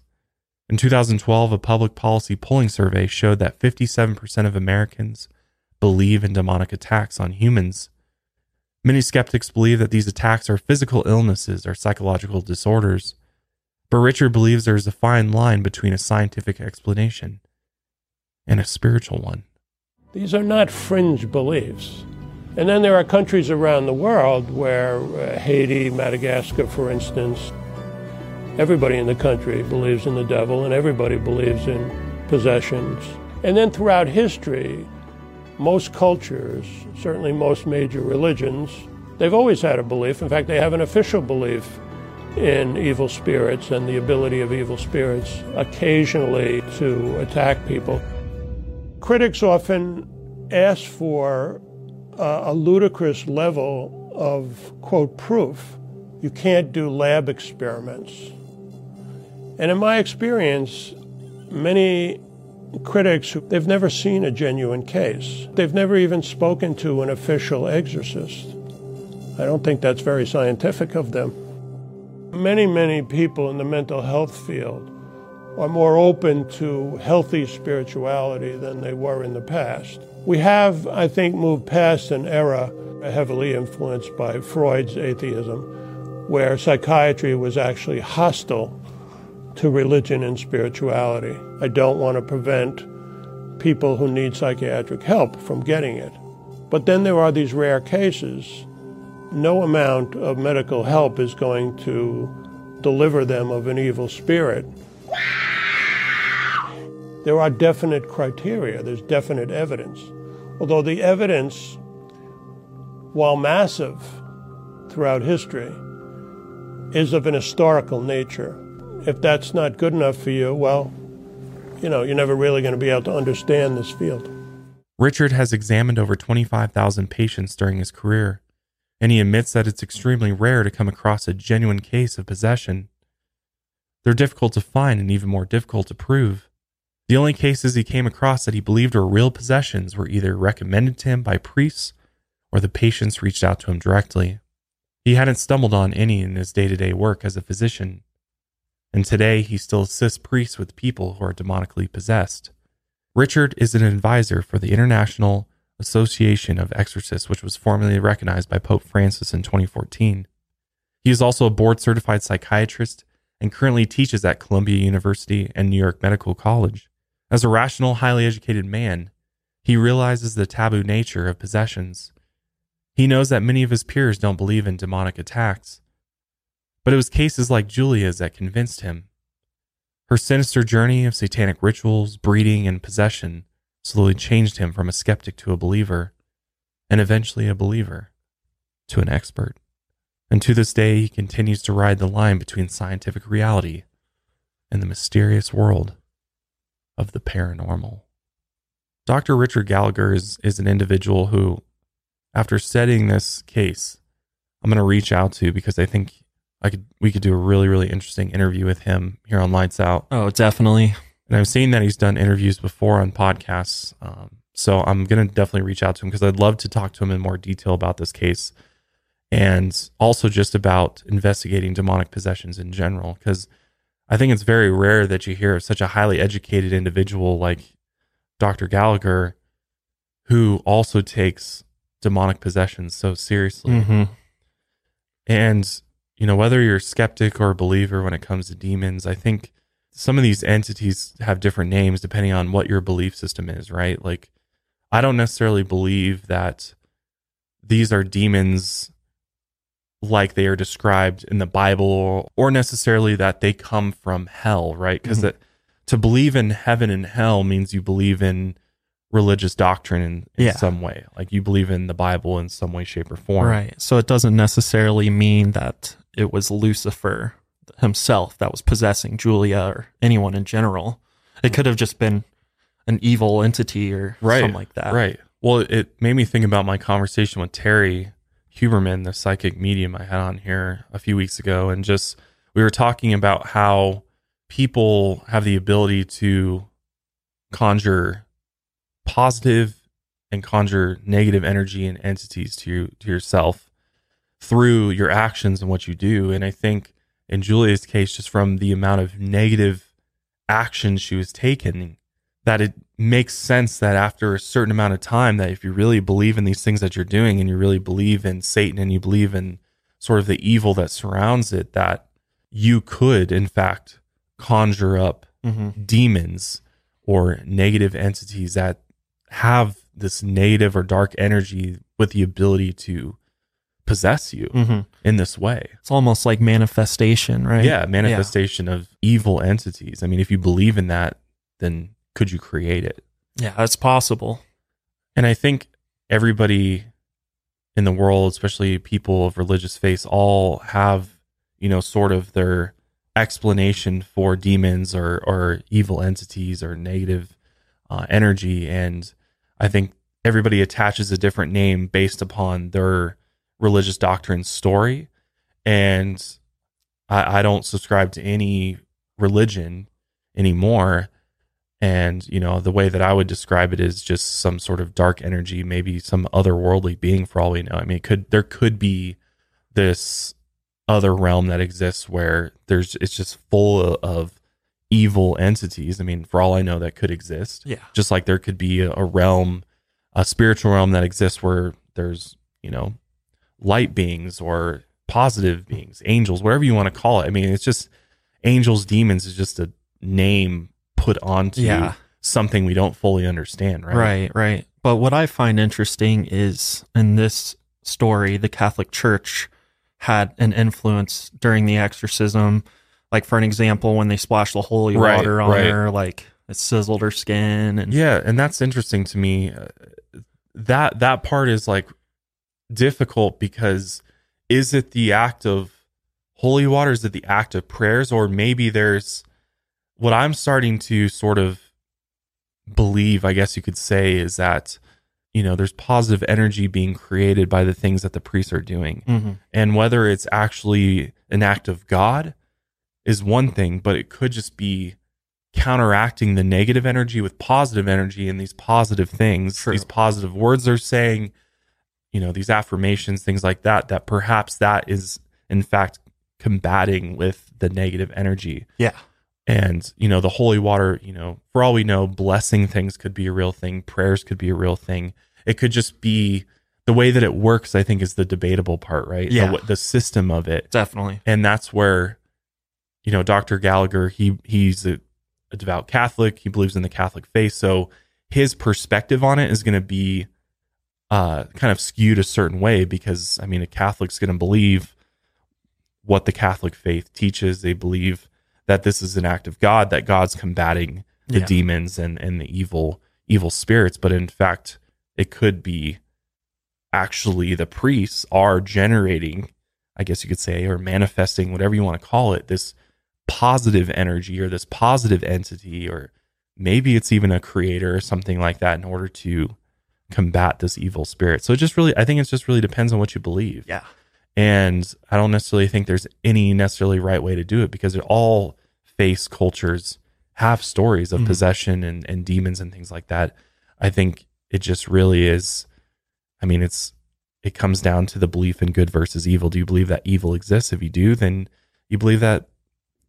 In 2012, a public policy polling survey showed that 57% of Americans believe in demonic attacks on humans. Many skeptics believe that these attacks are physical illnesses or psychological disorders. But Richard believes there is a fine line between a scientific explanation and a spiritual one. These are not fringe beliefs. And then there are countries around the world where uh, Haiti, Madagascar, for instance, everybody in the country believes in the devil and everybody believes in possessions. And then throughout history, most cultures, certainly most major religions, they've always had a belief. In fact, they have an official belief in evil spirits and the ability of evil spirits occasionally to attack people. Critics often ask for uh, a ludicrous level of, quote, proof. You can't do lab experiments. And in my experience, many critics, they've never seen a genuine case. They've never even spoken to an official exorcist. I don't think that's very scientific of them. Many, many people in the mental health field are more open to healthy spirituality than they were in the past. We have, I think, moved past an era heavily influenced by Freud's atheism, where psychiatry was actually hostile to religion and spirituality. I don't want to prevent people who need psychiatric help from getting it. But then there are these rare cases. No amount of medical help is going to deliver them of an evil spirit. There are definite criteria, there's definite evidence. Although the evidence, while massive throughout history, is of an historical nature. If that's not good enough for you, well, you know, you're never really going to be able to understand this field. Richard has examined over 25,000 patients during his career, and he admits that it's extremely rare to come across a genuine case of possession. They're difficult to find and even more difficult to prove. The only cases he came across that he believed were real possessions were either recommended to him by priests or the patients reached out to him directly. He hadn't stumbled on any in his day to day work as a physician, and today he still assists priests with people who are demonically possessed. Richard is an advisor for the International Association of Exorcists, which was formally recognized by Pope Francis in 2014. He is also a board certified psychiatrist and currently teaches at Columbia University and New York Medical College. As a rational, highly educated man, he realizes the taboo nature of possessions. He knows that many of his peers don't believe in demonic attacks, but it was cases like Julia's that convinced him. Her sinister journey of satanic rituals, breeding, and possession slowly changed him from a skeptic to a believer, and eventually a believer to an expert. And to this day, he continues to ride the line between scientific reality and the mysterious world of the paranormal. Dr. Richard Gallagher is, is an individual who, after studying this case, I'm going to reach out to because I think I could we could do a really really interesting interview with him here on Lights Out. Oh, definitely. And I've seen that he's done interviews before on podcasts. Um, so I'm going to definitely reach out to him because I'd love to talk to him in more detail about this case and also just about investigating demonic possessions in general. Because I think it's very rare that you hear of such a highly educated individual like Dr. Gallagher who also takes demonic possessions so seriously. Mm-hmm. And, you know, whether you're a skeptic or a believer when it comes to demons, I think some of these entities have different names depending on what your belief system is, right? Like, I don't necessarily believe that these are demons like they are described in the Bible or necessarily that they come from hell, right? Because Mhm. to believe in heaven and hell means you believe in religious doctrine in, in Yeah. some way. Like you believe in the Bible in some way, shape, or form. Right. So it doesn't necessarily mean that it was Lucifer himself that was possessing Julia or anyone in general. It mm. could have just been an evil entity or Right. something like that. Right. Well, it made me think about my conversation with Terry Huberman, the psychic medium I had on here a few weeks ago, and just we were talking about how people have the ability to conjure positive and conjure negative energy and entities to you to yourself through your actions and what you do. And I think in Julia's case, just from the amount of negative actions she was taking, that it makes sense that after a certain amount of time that if you really believe in these things that you're doing and you really believe in Satan and you believe in sort of the evil that surrounds it that you could in fact conjure up hmm demons or negative entities that have this negative or dark energy with the ability to possess you hmm in this way. It's almost like manifestation, right? Yeah, manifestation of evil entities. I mean, if you believe in that, then could you create it? Yeah, that's possible. And I think everybody in the world, especially people of religious faith, all have, you know, sort of their explanation for demons or, or evil entities or negative uh, energy. And I think everybody attaches a different name based upon their religious doctrine story. And I, I don't subscribe to any religion anymore. And, you know, the way that I would describe it is just some sort of dark energy, maybe some otherworldly being for all we know. I mean, it could there could be this other realm that exists where there's it's just full of evil entities. I mean, for all I know, that could exist. Yeah. Just like there could be a, a realm, a spiritual realm that exists where there's, you know, light beings or positive beings, angels, whatever you want to call it. I mean, it's just angels, demons is just a name put onto Yeah. something we don't fully understand, right? Right, right. But what I find interesting is in this story, the Catholic Church had an influence during the exorcism. Like for an example, when they splashed the holy Right, water on right. her, like it sizzled her skin, and Yeah, and that's interesting to me. Uh, That that part is like difficult because is it the act of holy water? Is it the act of prayers, or maybe there's what I'm starting to sort of believe, I guess you could say, is that you know, there's positive energy being created by the things that the priests are doing. Mhm. And whether it's actually an act of God is one thing, but it could just be counteracting the negative energy with positive energy and these positive things, True. these positive words they're saying, you know, these affirmations, things like that, that perhaps that is in fact combating with the negative energy. Yeah. And, you know, the holy water, you know, for all we know, blessing things could be a real thing, prayers could be a real thing. It could just be the way that it works, I think, is the debatable part, right? Yeah. The, the system of it. Definitely. And that's where, you know, Dr. Gallagher, he he's a, a devout Catholic. He believes in the Catholic faith. So his perspective on it is going to be uh, kind of skewed a certain way because, I mean, a Catholic's going to believe what the Catholic faith teaches. They believe that this is an act of God, that God's combating the Yeah. demons and, and the evil evil spirits. But in fact, it could be actually the priests are generating, I guess you could say, or manifesting, whatever you want to call it, this positive energy or this positive entity, or maybe it's even a creator or something like that in order to combat this evil spirit. So it just really, I think it just really depends on what you believe. Yeah. And I don't necessarily think there's any necessarily right way to do it because it all face cultures have stories of Mhm. possession and, and demons and things like that. I think it just really is. I mean, it's it comes down to the belief in good versus evil. Do you believe that evil exists? If you do, then you believe that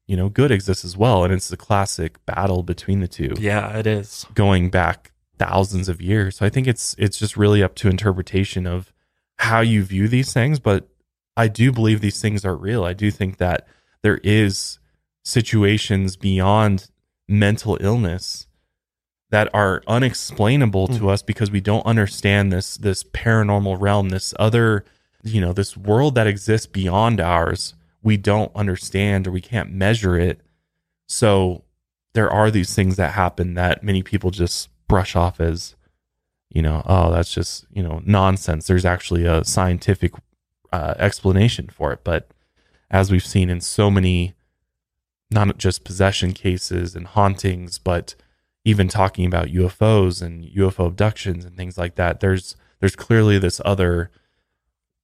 you know good exists as well. And it's the classic battle between the two Yeah, it is. going back thousands of years. So I think it's it's just really up to interpretation of how you view these things, but I do believe these things are real. I do think that there is situations beyond mental illness that are unexplainable to mm. us because we don't understand this this paranormal realm, this other, you know, this world that exists beyond ours. We don't understand or we can't measure it. So there are these things that happen that many people just brush off as, you know, oh, that's just, you know, nonsense. There's actually a scientific uh, explanation for it. But as we've seen in so many, not just possession cases and hauntings, but even talking about UFOs and UFO abductions and things like that, there's there's clearly this other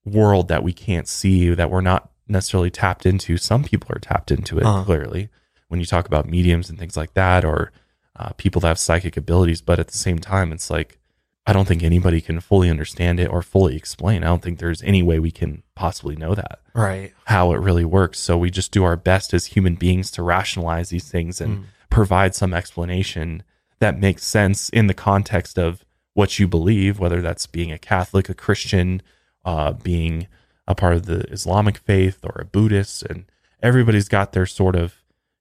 world that we can't see that we're not necessarily tapped into. Some people are tapped into it Uh-huh. clearly when you talk about mediums and things like that, or uh, people that have psychic abilities. But at the same time, it's like I don't think anybody can fully understand it or fully explain. I don't think there's any way we can possibly know that Right. how it really works. So we just do our best as human beings to rationalize these things and provide some explanation that makes sense in the context of what you believe, whether that's being a Catholic, a Christian, uh, being a part of the Islamic faith or a Buddhist, and everybody's got their sort of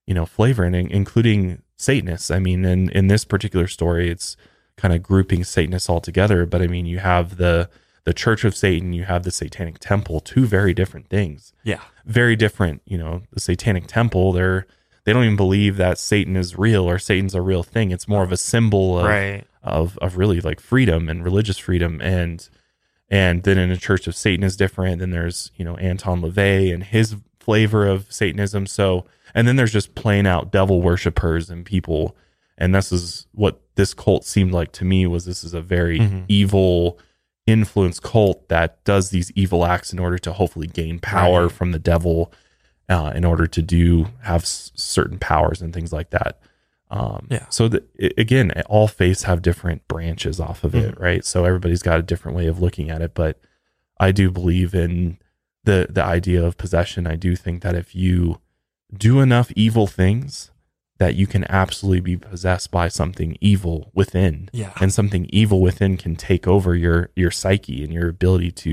you know flavor, and in- including Satanists. I mean, in in this particular story, it's kind of grouping Satanists all together. But I mean, you have the the Church of Satan, you have the Satanic Temple, two very different things Yeah. very different. You know, the Satanic Temple, they're they don't even believe that Satan is real or Satan's a real thing. It's more of a symbol of Right. of of really like freedom and religious freedom and and then in the Church of Satan is different. Then there's you know Anton LaVey and his flavor of Satanism. So and then there's just plain out devil worshippers and people. And this is what this cult seemed like to me was this is a very Mhm. evil influence cult that does these evil acts in order to hopefully gain power Right. from the devil uh, in order to do have s- certain powers and things like that. Um, Yeah. So the, again, all faiths have different branches off of it, Mhm. right? So everybody's got a different way of looking at it, but I do believe in the the idea of possession. I do think that if you do enough evil things, that you can absolutely be possessed by something evil within Yeah. and something evil within can take over your your psyche and your ability to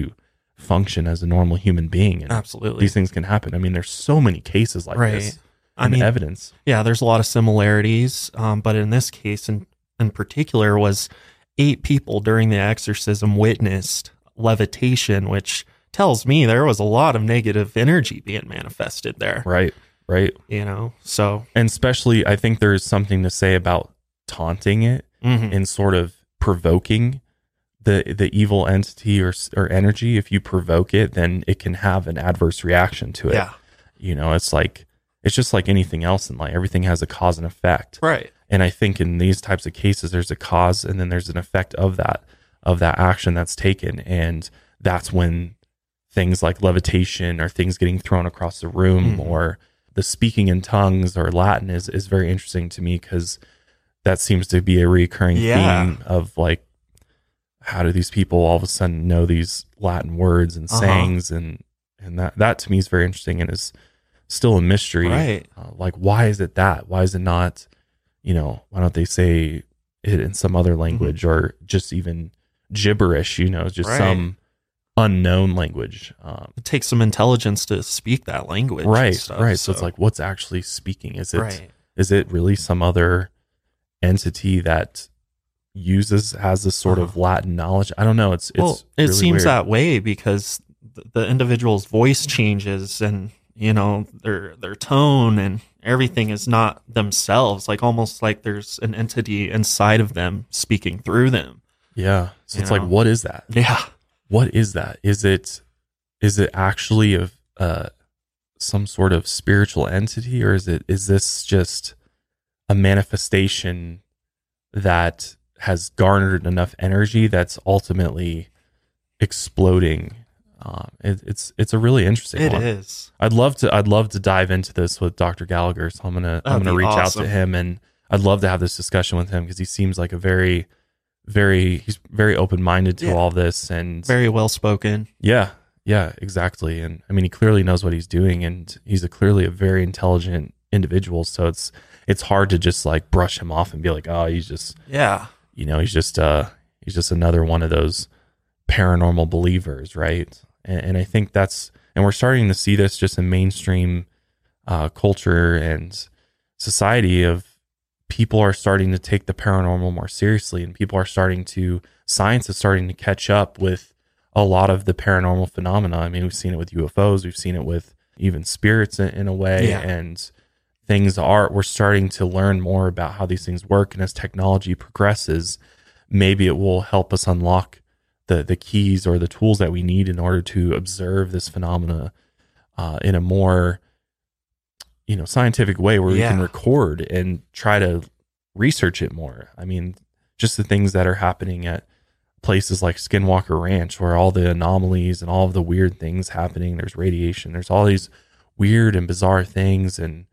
function as a normal human being and Absolutely. these things can happen i mean there's so many cases like Right. this I mean, evidence yeah, there's a lot of similarities, um, but in this case, in in particular, was eight people during the exorcism witnessed levitation, which tells me there was a lot of negative energy being manifested there. right right You know, so and especially i think there's something to say about taunting it mhm. and sort of provoking the the evil entity or or energy if you provoke it then it can have an adverse reaction to it yeah, you know it's like it's just like anything else in life everything has a cause and effect right, And I think in these types of cases, there's a cause and then there's an effect of that. of that action that's taken. And that's when things like levitation or things getting thrown across the room Mhm. or the speaking in tongues or Latin is, is very interesting to me because that seems to be a recurring Yeah. theme of like, how do these people all of a sudden know these Latin words and Uh-huh. sayings and and that that to me is very interesting and is still a mystery. Right. Uh, like, why is it that? Why is it not? You know, why don't they say it in some other language or just even gibberish? You know, just Right. some unknown language. Um, It takes some intelligence to speak that language. right, stuff, right. So, it's like, what's actually speaking? Is it is right. it really some other entity that uses has this sort of Latin knowledge? I don't know. It's it's well, it really seems weird. that way because th- the individual's voice changes and you know their their tone and everything is not themselves like almost like there's an entity inside of them speaking through them yeah. So you it's like, what is that? yeah what is that? Is it is it actually of uh, some sort of spiritual entity, or is it is this just a manifestation that has garnered enough energy that's ultimately exploding? Um, it, it's it's a really interesting it one. is I'd love to I'd love to dive into this with Dr. Gallagher. So I'm gonna I'm gonna reach awesome. out to him and I'd love to have this discussion with him because he seems like a very very he's very open minded to Yeah. all this and very well spoken yeah yeah exactly. And I mean he clearly knows what he's doing and he's a clearly a very intelligent individual. So it's it's hard to just like brush him off and be like oh he's just yeah. you know he's just uh he's just another one of those paranormal believers right? And, and i think that's and we're starting to see this just in mainstream uh, culture and society of people are starting to take the paranormal more seriously and people are starting to science is starting to catch up with a lot of the paranormal phenomena i mean we've seen it with ufos we've seen it with even spirits in, in a way Yeah. and things are we're starting to learn more about how these things work and as technology progresses maybe it will help us unlock the the keys or the tools that we need in order to observe this phenomena uh, in a more you know scientific way where we can record and try to research it more. I mean just the things that are happening at places like skinwalker ranch where all the anomalies and all of the weird things happening there's radiation there's all these weird and bizarre things and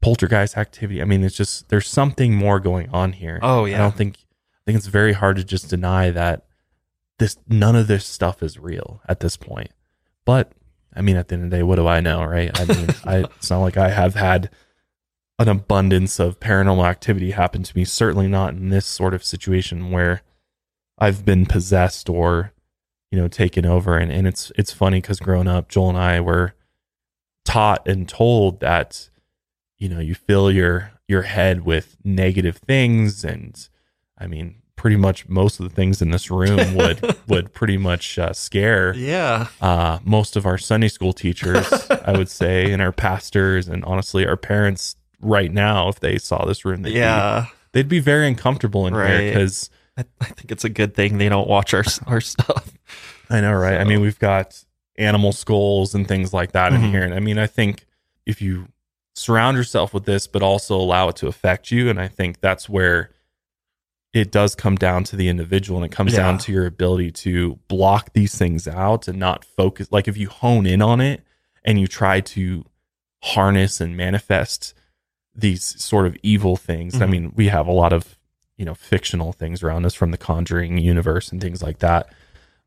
poltergeist activity. I mean it's just there's something more going on here. Oh, yeah. i don't think i think it's very hard to just deny that this none of this stuff is real at this point. But i mean at the end of the day what do i know right? I mean <laughs> I, it's not like i have had an abundance of paranormal activity happen to me certainly not in this sort of situation where i've been possessed or you know taken over. And, and it's it's funny because growing up joel and i were taught and told that you know you fill your your head with negative things. And i mean pretty much most of the things in this room would <laughs> would pretty much uh, scare yeah uh, most of our Sunday school teachers, <laughs> I would say, and our pastors, and honestly, our parents right now, if they saw this room, they'd, yeah be, they'd be very uncomfortable in here because I, I think it's a good thing they don't watch our our stuff I know, right? I mean, we've got animal skulls and things like that in Mhm. here. And I mean, I think if you surround yourself with this, but also allow it to affect you, and I think that's where it does come down to the individual and it comes down to your ability to block these things out and not focus. Like if you hone in on it and you try to harness and manifest these sort of evil things. I Mhm. mean, we have a lot of, you know, fictional things around us from the Conjuring universe and things like that.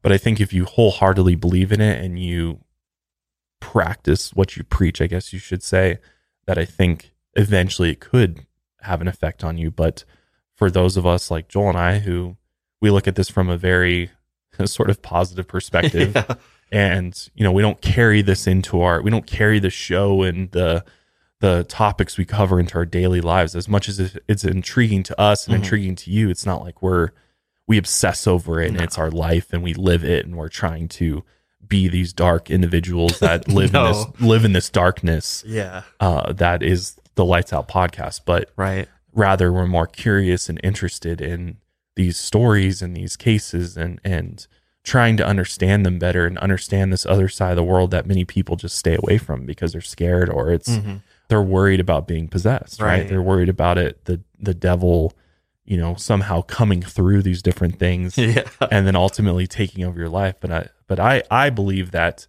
But I think if you wholeheartedly believe in it and you practice what you preach, I guess you should say, that I think eventually it could have an effect on you. But for those of us like Joel and I, who we look at this from a very <laughs> sort of positive perspective, <laughs> yeah. and you know we don't carry this into our we don't carry the show and the the topics we cover into our daily lives as much as it's intriguing to us and Mhm. intriguing to you it's not like we're we obsess over it and No. it's our life and we live it and we're trying to be these dark individuals that <laughs> live in this live in this darkness Yeah. uh, that is the lights out podcast but Right. Rather we're more curious and interested in these stories and these cases and and trying to understand them better and understand this other side of the world that many people just stay away from because they're scared or it's Mhm. they're worried about being possessed right, Right. they're worried about it the the devil you know, somehow coming through these different things <laughs> Yeah. and then ultimately taking over your life. But I, but I, I believe that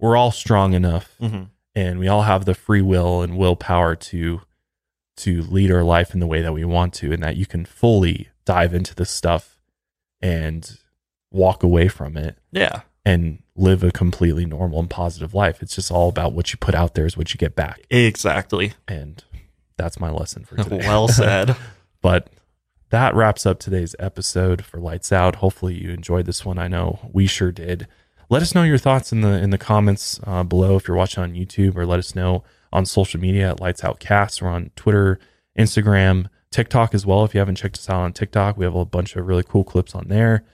we're all strong enough hmm and we all have the free will and willpower to, to lead our life in the way that we want to, and that you can fully dive into this stuff and walk away from it Yeah. and live a completely normal and positive life. It's just all about what you put out there is what you get back. Exactly. And that's my lesson for <laughs> today. well <laughs> said. but that wraps up today's episode for Lights Out. Hopefully you enjoyed this one. I know we sure did. Let us know your thoughts in the in the comments uh, below if you're watching on YouTube, or let us know on social media at Lights Out Cast. We're on Twitter, Instagram, TikTok as well. If you haven't checked us out on TikTok, we have a bunch of really cool clips on there.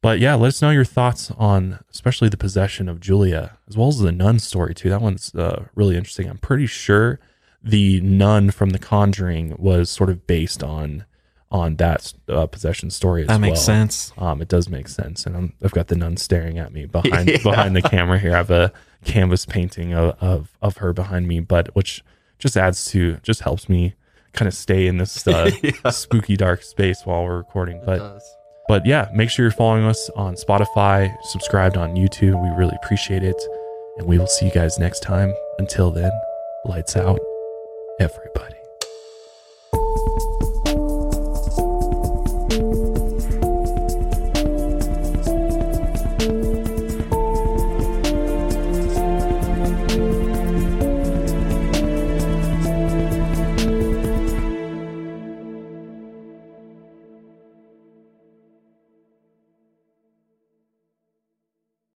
But yeah, let us know your thoughts on especially the possession of Julia, as well as the nun story too. That one's uh, really interesting. I'm pretty sure the nun from The Conjuring was sort of based on on that uh, possession story as That makes well. sense. Um, it does make sense, and I'm, I've got the nun staring at me behind <laughs> Yeah. behind the camera here. I have a canvas painting of, of of her behind me, but which just adds to just helps me kind of stay in this <laughs> uh, Yeah. spooky dark space while we're recording. But but yeah, make sure you're following us on Spotify, subscribed on YouTube. We really appreciate it, and we will see you guys next time. Until then, lights out, everybody.